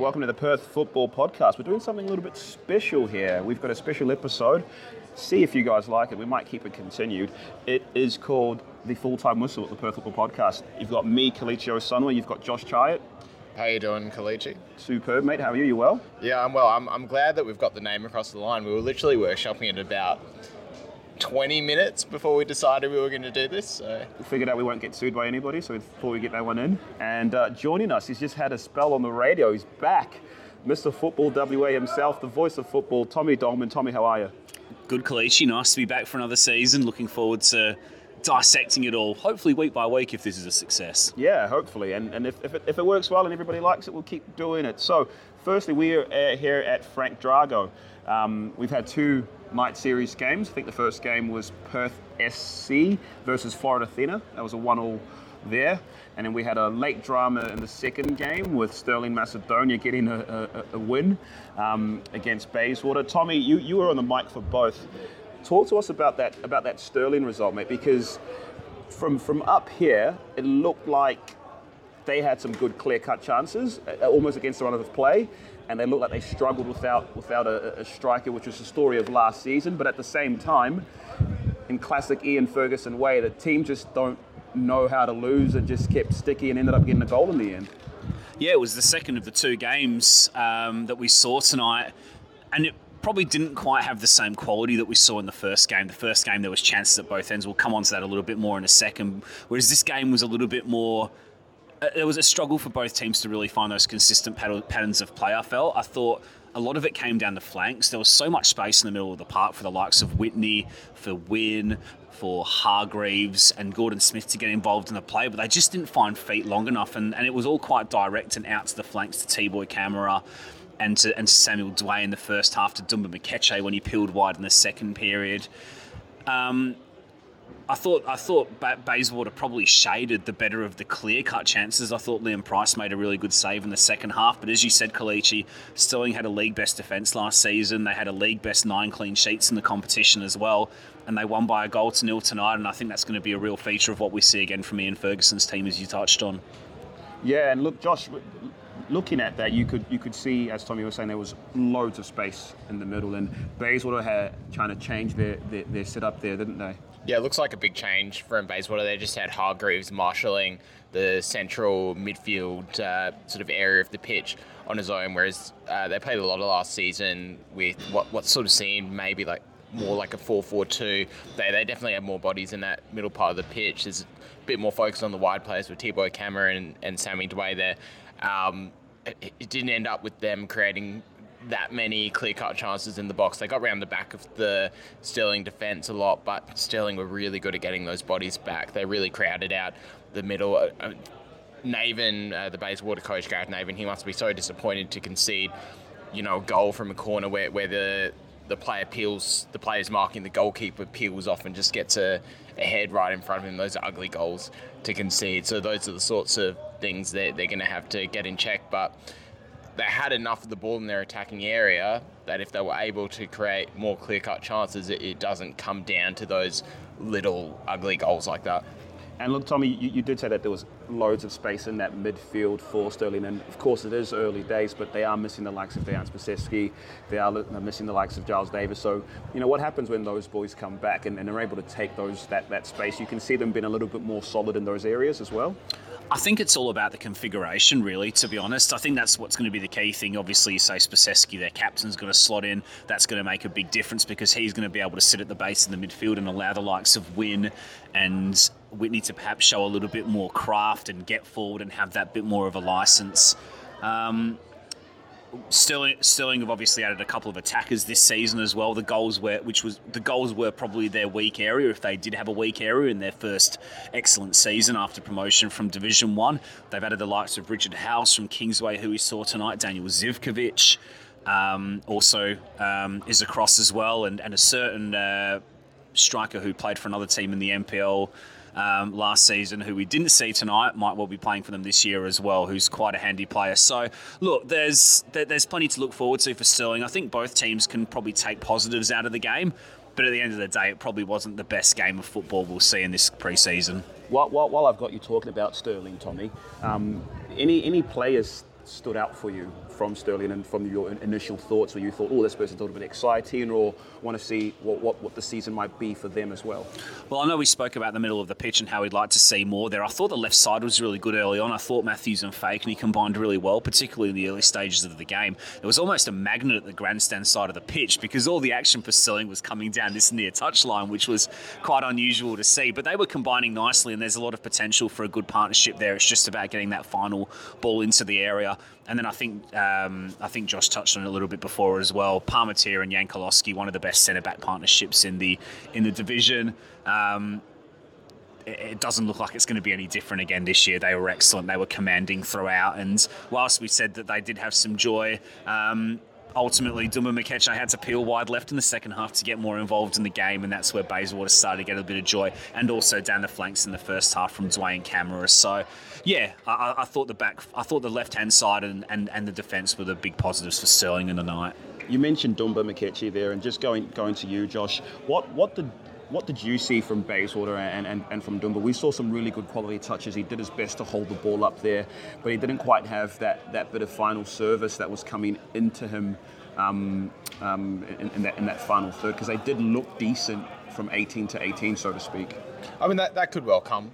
welcome to the Perth Football Podcast. We're doing something a little bit special here. We've got a special episode. See if you guys like it. We might keep it continued. It is called the Full Time Whistle at the Perth Football Podcast. You've got me, Kelechi Osunwa. You've got Josh Chyatt. How are you doing, Kelechi? Superb, mate. How are you? You well? Yeah, I'm well. I'm, I'm glad that we've got the name across the line. We were literally workshopping it about 20 minutes before we decided we were going to do this. So. We figured out we won't get sued by anybody, so before we get that one in. And uh, joining us, he's just had a spell on the radio. He's back. Mr. Football WA himself, the voice of football, Tommy Dolman. Tommy, how are you? Good, Kelechi. Nice to be back for another season. Looking forward to dissecting it all, hopefully week by week if this is a success. Yeah, hopefully. And, and if, if, it, if it works well and everybody likes it, we'll keep doing it. So, firstly, we're uh, here at Frank Drago. Um, we've had two night series games. I think the first game was Perth SC versus Floreat Athena. That was a one-all there. And then we had a late drama in the second game with Stirling Macedonia getting a, a, a win um, against Bayswater. Tommy, you, you were on the mic for both. Talk to us about that about that Stirling result, mate, because from from up here, it looked like they had some good clear-cut chances, uh, almost against the run of play, and they looked like they struggled without without a, a striker, which was the story of last season. But at the same time, in classic Ian Ferguson way, the team just don't know how to lose and just kept sticky and ended up getting a goal in the end. Yeah, it was the second of the two games um, that we saw tonight, and it probably didn't quite have the same quality that we saw in the first game. The first game there was chances at both ends. We'll come on to that a little bit more in a second. Whereas this game was a little bit more. Uh, there was a struggle for both teams to really find those consistent patterns of play. I felt. I thought a lot of it came down the flanks. There was so much space in the middle of the park for the likes of Whitney, for Wynn, for Hargreaves and Gordon Smith to get involved in the play, but they just didn't find feet long enough, and, and it was all quite direct and out to the flanks to T-Boy Kamara and to, and to Samuel Dway in the first half, to Doumbia Meketche when he peeled wide in the second period. Um, I thought I thought Bayswater probably shaded the better of the clear cut chances. I thought Liam Price made a really good save in the second half, but as you said, Kelechi, Stirling had a league best defence last season. They had a league best nine clean sheets in the competition as well, and they won by a goal to nil tonight. And I think that's going to be a real feature of what we see again from Ian Ferguson's team, as you touched on. Yeah, and look, Josh, looking at that, you could you could see, as Tommy was saying, there was loads of space in the middle, and Bayswater had trying to change their, their, their setup there, didn't they? Yeah, it looks like a big change from Bayswater. They just had Hargreaves marshalling the central midfield uh, sort of area of the pitch on his own, whereas uh, they played a lot of last season with what what sort of seemed maybe like more like a 4-4-2. They, they definitely have more bodies in that middle part of the pitch. There's a bit more focus on the wide players with T-Boy Kamara and, and Sammy Dway there. Um, it, didn't end up with them creating that many clear cut chances in the box. They got around the back of the Stirling defence a lot, but Stirling were really good at getting those bodies back. They really crowded out the middle. Uh, uh Naven, uh, the Bayswater coach, Gareth Naven, he must be so disappointed to concede, you know, a goal from a corner where, where the the player peels, the player's marking the goalkeeper peels off and just gets a, a head right in front of him. Those are ugly goals to concede. So those are the sorts of things that they're going to have to get in check. But they had enough of the ball in their attacking area that if they were able to create more clear cut chances, it, it doesn't come down to those little ugly goals like that. And look, Tommy, you, you, did say that there was loads of space in that midfield for Stirling, and of course it is early days, but they are missing the likes of Dejan Spiseski, they are missing the likes of Giles Davis. So, you know, what happens when those boys come back and, and are able to take those that, that space? You can see them being a little bit more solid in those areas as well. I think it's all about the configuration, really, to be honest. I think that's what's going to be the key thing. Obviously, you say Spiseski, their captain's going to slot in. That's going to make a big difference because he's going to be able to sit at the base in the midfield and allow the likes of Wynn and Whitney to perhaps show a little bit more craft and get forward and have that bit more of a license. Um, Stirling, Stirling have obviously added a couple of attackers this season as well. The goals were, which was the goals were probably their weak area if they did have a weak area in their first excellent season after promotion from Division One. They've added the likes of Richard House from Kingsway, who we saw tonight, Daniel Zivkovic, um, also um, is across as well, and, and a certain uh, striker who played for another team in the NPL um, last season, who we didn't see tonight, might well be playing for them this year as well, who's quite a handy player. So, look, there's there's plenty to look forward to for Stirling. I think both teams can probably take positives out of the game, but at the end of the day, it probably wasn't the best game of football we'll see in this pre-season. While, while, while I've got you talking about Stirling, Tommy, um, any any players stood out for you from Stirling and from your initial thoughts, where you thought, oh, this person's a little bit exciting, or want to see what, what, what the season might be for them as well? Well, I know we spoke about the middle of the pitch and how we'd like to see more there. I thought the left side was really good early on. I thought Matthews and Fakeney combined really well, particularly in the early stages of the game. It was almost a magnet at the grandstand side of the pitch because all the action for Stirling was coming down this near touchline, which was quite unusual to see. But they were combining nicely, and there's a lot of potential for a good partnership there. It's just about getting that final ball into the area. And then I think uh, um, I think Josh touched on it a little bit before as well. Palmateer and Jankulovski, one of the best centre back partnerships in the in the division. Um, it doesn't look like it's going to be any different again this year. They were excellent. They were commanding throughout. And whilst we said that they did have some joy, um, ultimately Dumba Mikeche had to peel wide left in the second half to get more involved in the game, and that's where Bayswater started to get a bit of joy, and also down the flanks in the first half from Dwayne Kamara. So, yeah, I, I thought the back, I thought the left hand side and, and, and the defence were the big positives for Stirling in the night. You mentioned Dumba Mikeche there, and just going going to you, Josh. What what did what did you see from Bayswater and, and, and from Dumba? We saw some really good quality touches. He did his best to hold the ball up there, but he didn't quite have that, that bit of final service that was coming into him um, um, in, in, that, in that final third because they did look decent from 18 to 18, so to speak. I mean, that, that could well come.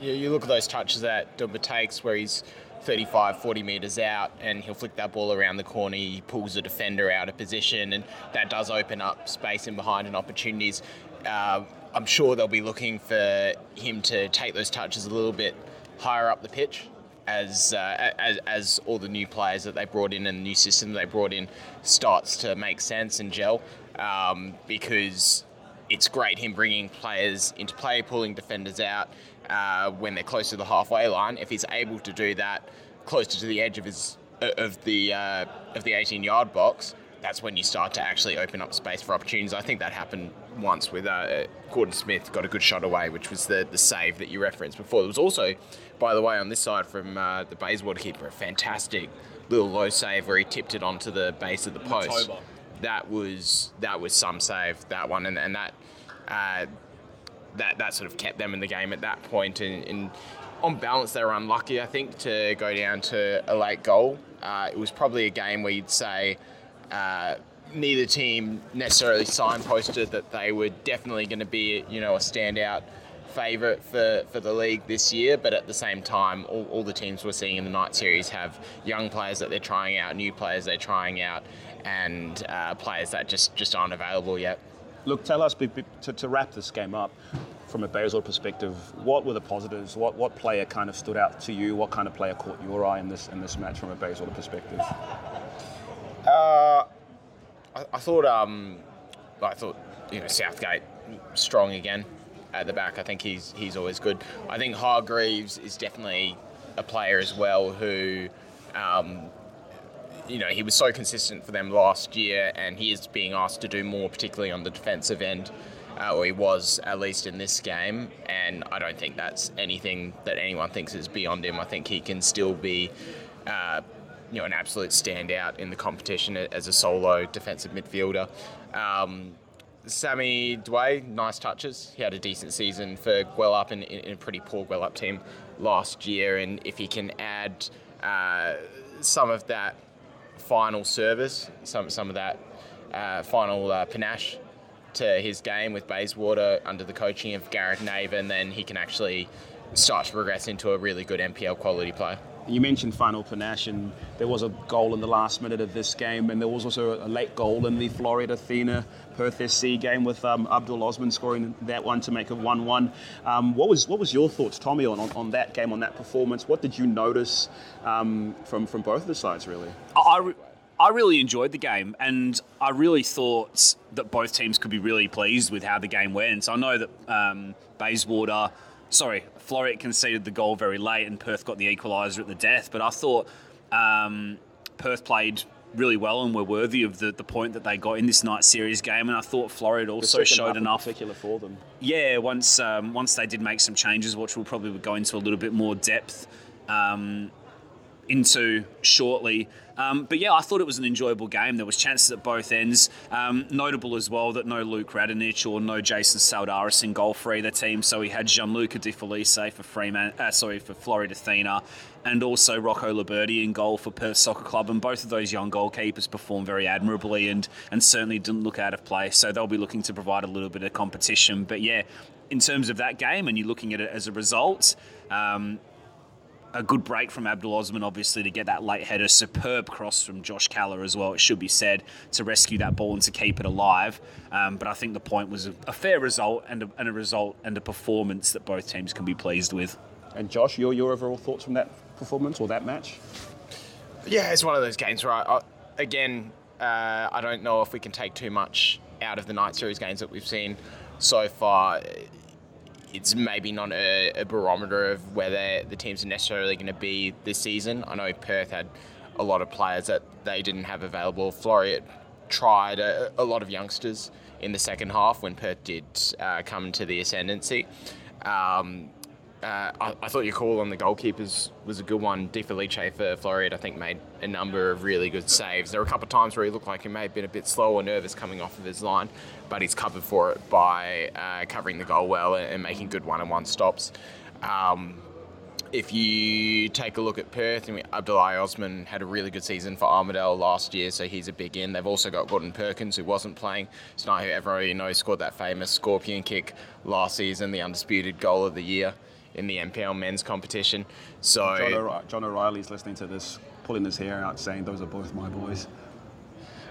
You, you look at those touches that Dumba takes where he's 35, 40 metres out and he'll flick that ball around the corner. He pulls the defender out of position, and that does open up space in behind and opportunities uh, I'm sure they'll be looking for him to take those touches a little bit higher up the pitch as, uh, as, as all the new players that they brought in and the new system they brought in starts to make sense and gel. Um, because it's great him bringing players into play, pulling defenders out uh, when they're close to the halfway line. If he's able to do that closer to the edge of his of the uh, of the 18 yard box, that's when you start to actually open up space for opportunities. I think that happened once with uh, Gordon Smith got a good shot away, which was the, the save that you referenced before. There was also, by the way, on this side from uh, the Bayswater keeper, a fantastic little low save where he tipped it onto the base of the post. That was that was some save that one, and, and that uh, that that sort of kept them in the game at that point. And, and on balance, they were unlucky, I think, to go down to a late goal. Uh, it was probably a game where you'd say uh, neither team necessarily signposted that they were definitely going to be, you know, a standout favourite for, for the league this year, but at the same time, all, all, the teams we're seeing in the night series have young players that they're trying out, new players they're trying out, and uh, players that just, just aren't available yet. Look, tell us to, to wrap this game up from a Bayswater perspective. What were the positives? What what player kind of stood out to you? What kind of player caught your eye in this in this match from a Bayswater perspective? Uh, I, I, thought, um, I thought, you know, Southgate strong again at the back. I think he's he's always good. I think Hargreaves is definitely a player as well who, um, you know, he was so consistent for them last year, and he is being asked to do more, particularly on the defensive end. Uh, or he was at least in this game, and I don't think that's anything that anyone thinks is beyond him. I think he can still be uh, you know an absolute standout in the competition as a solo defensive midfielder. Um, Sammy Dway, nice touches. He had a decent season for Gwelup in, in, a pretty poor Gwelup team last year, and if he can add uh, some of that final service, some some of that uh, final uh, panache to his game with Bayswater under the coaching of Gareth Naven, then he can actually start to progress into a really good NPL quality player. You mentioned final panache, and there was a goal in the last minute of this game, and there was also a late goal in the Floreat Athena Perth SC game with um, Abdul Osman scoring that one to make it 1 1. Um, what, was, what was your thoughts, Tommy, on, on, that game, on that performance? What did you notice um, from, from both of the sides, really? I, re- I really enjoyed the game, and I really thought that both teams could be really pleased with how the game went. So I know that um, Bayswater sorry, Floreat conceded the goal very late and Perth got the equaliser at the death. But I thought um, Perth played really well and were worthy of the, the point that they got in this night series game. And I thought Floreat also showed enough. particular for them. Yeah, once um, once they did make some changes, which we'll probably go into a little bit more depth. Um, into shortly. Um, but yeah, I thought it was an enjoyable game. There was chances at both ends. Um, notable as well that no Luke Radonjic or no Jason Saldaris in goal for either team. So we had Gianluca Di Felice for Freeman, uh, sorry for Floreat Athena, and also Rocco Liberti in goal for Perth Soccer Club. And both of those young goalkeepers performed very admirably and and certainly didn't look out of place. So they'll be looking to provide a little bit of competition. But yeah, in terms of that game, and you're looking at it as a result. Um, a good break from Abdul Osman, obviously, to get that late header. Superb cross from Josh Kaller as well, it should be said, to rescue that ball and to keep it alive. Um, but I think the point was a, a fair result and a, and a, result and a performance that both teams can be pleased with. And Josh, your, your overall thoughts from that performance or that match? Yeah, it's one of those games where, I, I, again, uh, I don't know if we can take too much out of the night series games that we've seen so far it's maybe not a, a barometer of where the teams are necessarily going to be this season. I know Perth had a lot of players that they didn't have available. Floreat tried a, a lot of youngsters in the second half when Perth did uh, come to the ascendancy. Um, uh, I, I, thought your call on the goalkeepers was a good one. Di Felice for Floreat, I think, made a number of really good saves. There were a couple of times where he looked like he may have been a bit slow or nervous coming off of his line, but he's covered for it by uh, covering the goal well and, making good one-on-one stops. Um, if you take a look at Perth, Abdullah Osman had a really good season for Armadale last year, so he's a big in. They've also got Gordon Perkins, who wasn't playing tonight, who everybody knows scored that famous scorpion kick last season, the undisputed goal of the year in the NPL men's competition. So John, O'Re- John O'Reilly's listening to this, pulling his hair out, saying those are both my boys.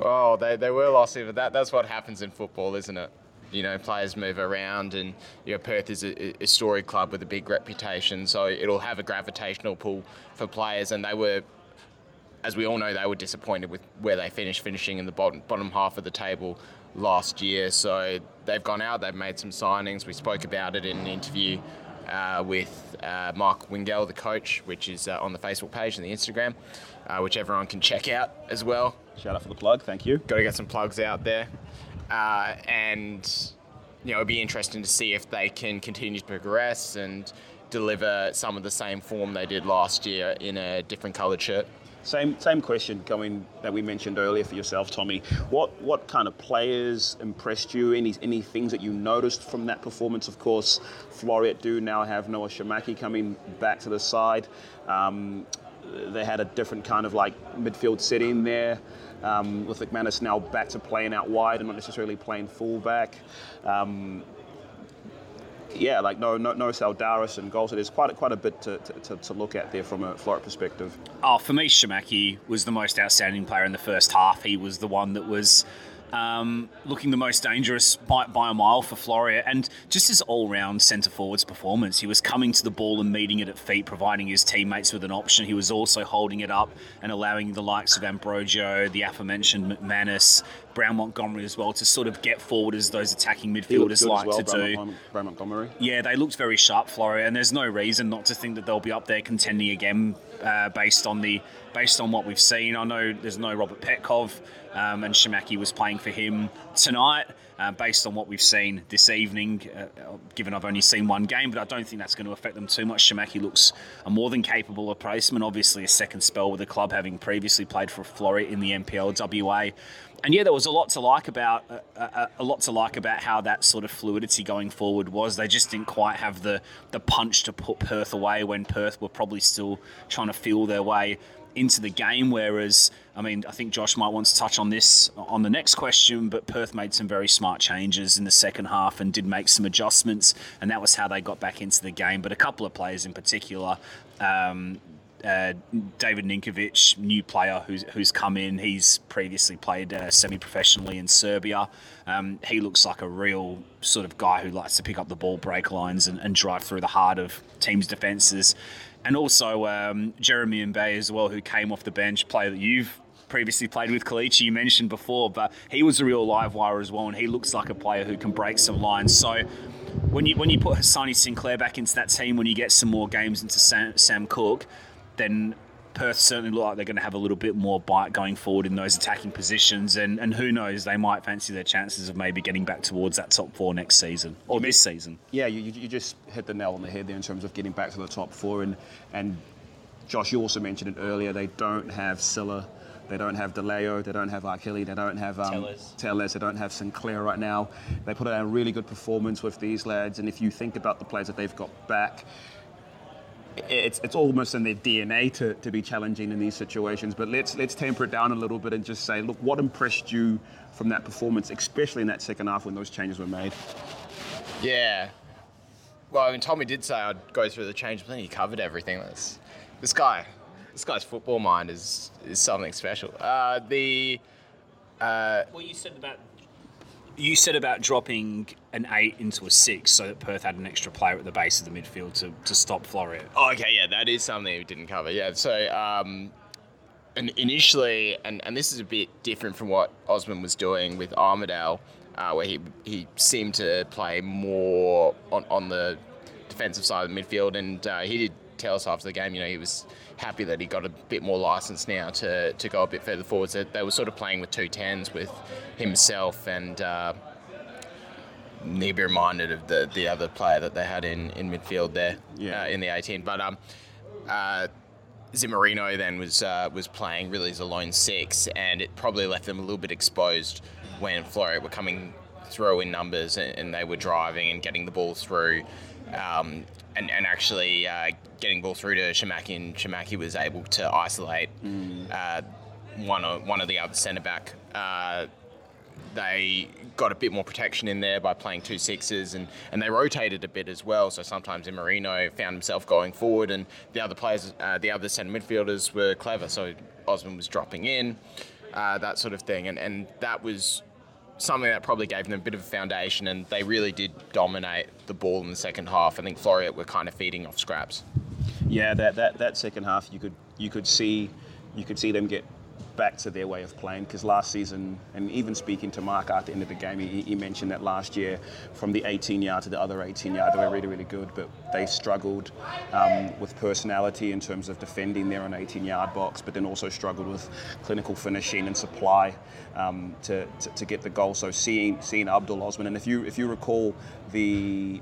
Oh, they, they were year, but that, that's what happens in football, isn't it? You know, players move around, and you know, Perth is a, a story club with a big reputation, so it'll have a gravitational pull for players. And they were, as we all know, they were disappointed with where they finished, finishing in the bottom bottom half of the table last year. So they've gone out, they've made some signings. We spoke about it in an interview uh, with uh, Mark Wingell, the coach, which is uh, on the Facebook page and the Instagram, uh, which everyone can check out as well. Shout out for the plug, thank you. Got to get some plugs out there. Uh, and, you know, it'd be interesting to see if they can continue to progress and deliver some of the same form they did last year in a different coloured shirt. Same same question coming that we mentioned earlier for yourself, Tommy. What what kind of players impressed you? Any any things that you noticed from that performance? Of course, Floreat do now have Noah Shamaki coming back to the side. Um, they had a different kind of like midfield setting there. Um, with McManus now back to playing out wide and not necessarily playing fullback. Um, yeah, like no no no Saldaris and goals. There's quite a, quite a bit to, to, to look at there from a Floreat perspective. Oh, for me, Shamaki was the most outstanding player in the first half. He was the one that was um, looking the most dangerous by, by a mile for Floreat, and just his all-round centre forwards performance. He was coming to the ball and meeting it at feet, providing his teammates with an option. He was also holding it up and allowing the likes of Ambrogio, the aforementioned McManus, Brown Montgomery as well to sort of get forward as those attacking midfielders like well, to Brown, do. Brown Montgomery. Yeah, they looked very sharp, Floreat, and there's no reason not to think that they'll be up there contending again uh, based on the based on what we've seen. I know there's no Robert Petkov, um, and Shamaki was playing for him tonight. Uh, based on what we've seen this evening, uh, given I've only seen one game, but I don't think that's going to affect them too much. Shamaki looks a more than capable replacement. Obviously, a second spell with the club, having previously played for Floreat in the NPL WA and yeah, there was a lot to like about uh, uh, a lot to like about how that sort of fluidity going forward was. They just didn't quite have the the punch to put Perth away when Perth were probably still trying to feel their way into the game. Whereas, I mean, I think Josh might want to touch on this on the next question, but Perth made some very smart changes in the second half and did make some adjustments, and that was how they got back into the game. But a couple of players in particular. Um, uh, David Ninkovic, new player who's, who's come in. He's previously played uh, semi professionally in Serbia. Um, he looks like a real sort of guy who likes to pick up the ball, break lines, and, and drive through the heart of teams' defences. And also um, Jeremy Mbe as well, who came off the bench, player that you've previously played with Kelechi, you mentioned before, but he was a real live wire as well, and he looks like a player who can break some lines. So when you when you put Hassani Sinclair back into that team, when you get some more games into Sam, Sam Cook, then Perth certainly look like they're going to have a little bit more bite going forward in those attacking positions, and, and who knows, they might fancy their chances of maybe getting back towards that top four next season or this season. Yeah, you, you just hit the nail on the head there in terms of getting back to the top four, and and Josh, you also mentioned it earlier. They don't have Silla. They don't have DeLeo, they don't have Achille, they don't have um, Tellez. Tellez, they don't have Sinclair right now. They put out a really good performance with these lads, and if you think about the players that they've got back, it's, it's almost in their DNA to, to be challenging in these situations. But let's let's temper it down a little bit and just say, look, what impressed you from that performance, especially in that second half when those changes were made? Yeah. Well, I mean, Tommy did say I'd go through the change, but then he covered everything. This, this guy, this guy's football mind is is something special. Uh, the Well, you said about you said about dropping an eight into a six, so that Perth had an extra player at the base of the midfield to, to stop Floreat. Oh, okay, yeah, that is something we didn't cover. Yeah, so um, and initially, and, and this is a bit different from what Osman was doing with Armadale, uh, where he he seemed to play more on, on the defensive side of the midfield, and uh, he did tell after the game, you know, he was happy that he got a bit more license now to, to go a bit further forward. So they were sort of playing with two tens with himself and. Uh, need to be reminded of the, the other player that they had in, in midfield there Yeah. uh, in the 18. But um, uh, Zimmerino then was uh, was playing really as a lone six, and it probably left them a little bit exposed when Floreat were coming through in numbers and, and they were driving and getting the ball through. Um, and, and actually uh, getting ball through to Shamaki, and Shamaki was able to isolate uh, one of one of the other centre back. Uh, they got a bit more protection in there by playing two sixes and, and they rotated a bit as well. So sometimes Marino found himself going forward and the other players, uh, the other centre midfielders were clever. So Osman was dropping in, uh, that sort of thing. And, and that was something that probably gave them a bit of a foundation and they really did dominate the ball in the second half. I think Floreat were kind of feeding off scraps. Yeah, that, that, that second half, you could you could see you could see them get back to their way of playing because last season, and even speaking to Mark at the end of the game, he, he mentioned that last year from the 18 yard to the other 18 yard, they were really, really good, but they struggled um, with personality in terms of defending their own 18 yard box, but then also struggled with clinical finishing and supply um, to, to, to get the goal. So seeing seeing Abdul Osman, and if you if you recall the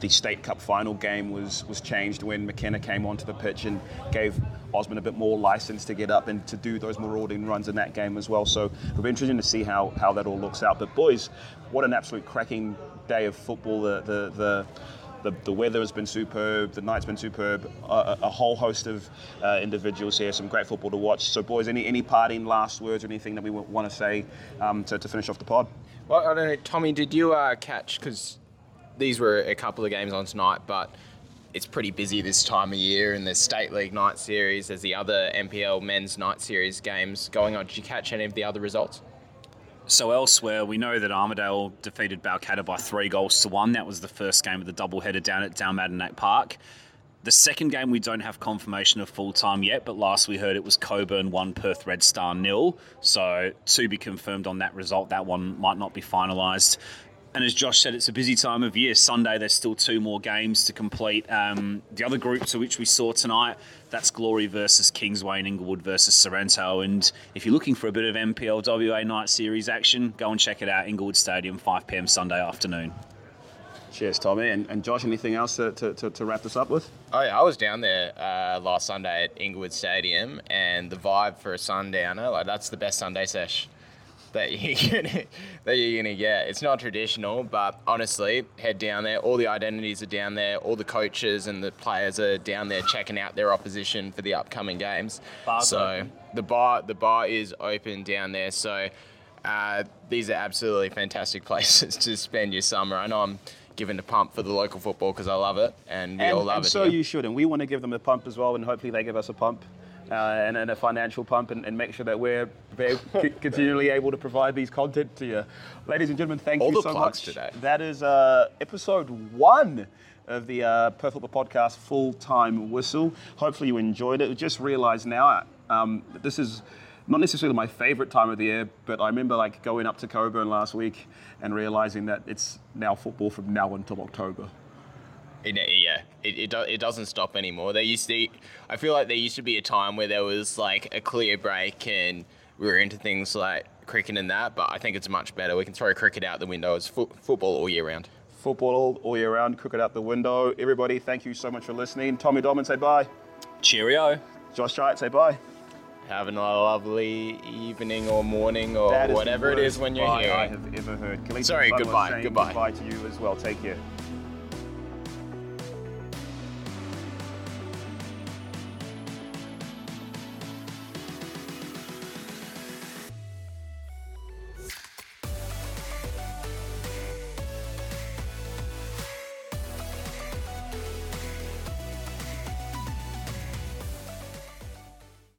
the State Cup final game was was changed when McKenna came onto the pitch and gave Osman a bit more license to get up and to do those marauding runs in that game as well. So it'll be interesting to see how, how that all looks out. But boys, what an absolute cracking day of football. The the the the, the weather has been superb, the night's been superb, a, a whole host of uh, individuals here, some great football to watch. So, boys, any, any parting last words or anything that we want to say um, to, to finish off the pod? Well, I don't know, Tommy, did you uh, catch, because these were a couple of games on tonight, but it's pretty busy this time of year, and there's State League night series, there's the other NPL men's night series games going on. Did you catch any of the other results? So elsewhere, we know that Armadale defeated Balcatta by three goals to one. That was the first game of the doubleheader down at Dalmatinac Park. The second game, we don't have confirmation of full time yet, but last we heard it was Cockburn 1, Perth Red Star nil. So to be confirmed on that result, that one might not be finalised. And as Josh said, it's a busy time of year. Sunday, there's still two more games to complete. Um, the other group to which we saw tonight, that's Glory versus Kingsway and Inglewood versus Sorrento. And if you're looking for a bit of NPL WA night series action, go and check it out, Inglewood Stadium, 5 pm Sunday afternoon. Cheers, Tommy. And, and Josh, anything else to, to, to, to wrap this up with? Oh yeah, I was down there uh, last Sunday at Inglewood Stadium, and the vibe for a sundowner, like that's the best Sunday sesh that you're gonna that you're gonna get. It's not traditional, but honestly, head down there. All the identities are down there. All the coaches and the players are down there checking out their opposition for the upcoming games. Bar's so open. the bar the bar is open down there. So uh, these are absolutely fantastic places to spend your summer. I know I'm giving a pump for the local football because I love it, and we and, all love and it. so here. you should, and we want to give them a pump as well, and hopefully they give us a pump. Uh, and, and a financial pump, and, and make sure that we're very c- continually able to provide these content to you. Ladies and gentlemen, thank All you so much. today. That is uh, episode one of the uh, Perth Football Podcast full time whistle. Hopefully, you enjoyed it. Just realised now um, this is not necessarily my favourite time of the year, but I remember like going up to Cockburn last week and realising that it's now football from now until October. It, yeah, it, it, do, it doesn't stop anymore. There used to, I feel like there used to be a time where there was like a clear break and we were into things like cricket and that, but I think it's much better. We can throw cricket out the window. It's fo- football all year round. Football all, all year round, cricket out the window. Everybody, thank you so much for listening. Tommy Dolman, say bye. Cheerio. Josh Giant, say bye. Having a lovely evening or morning or That is the whatever it is when you're here. I have ever heard. Khalid Sorry, goodbye, saying goodbye. Goodbye to you as well. Take care.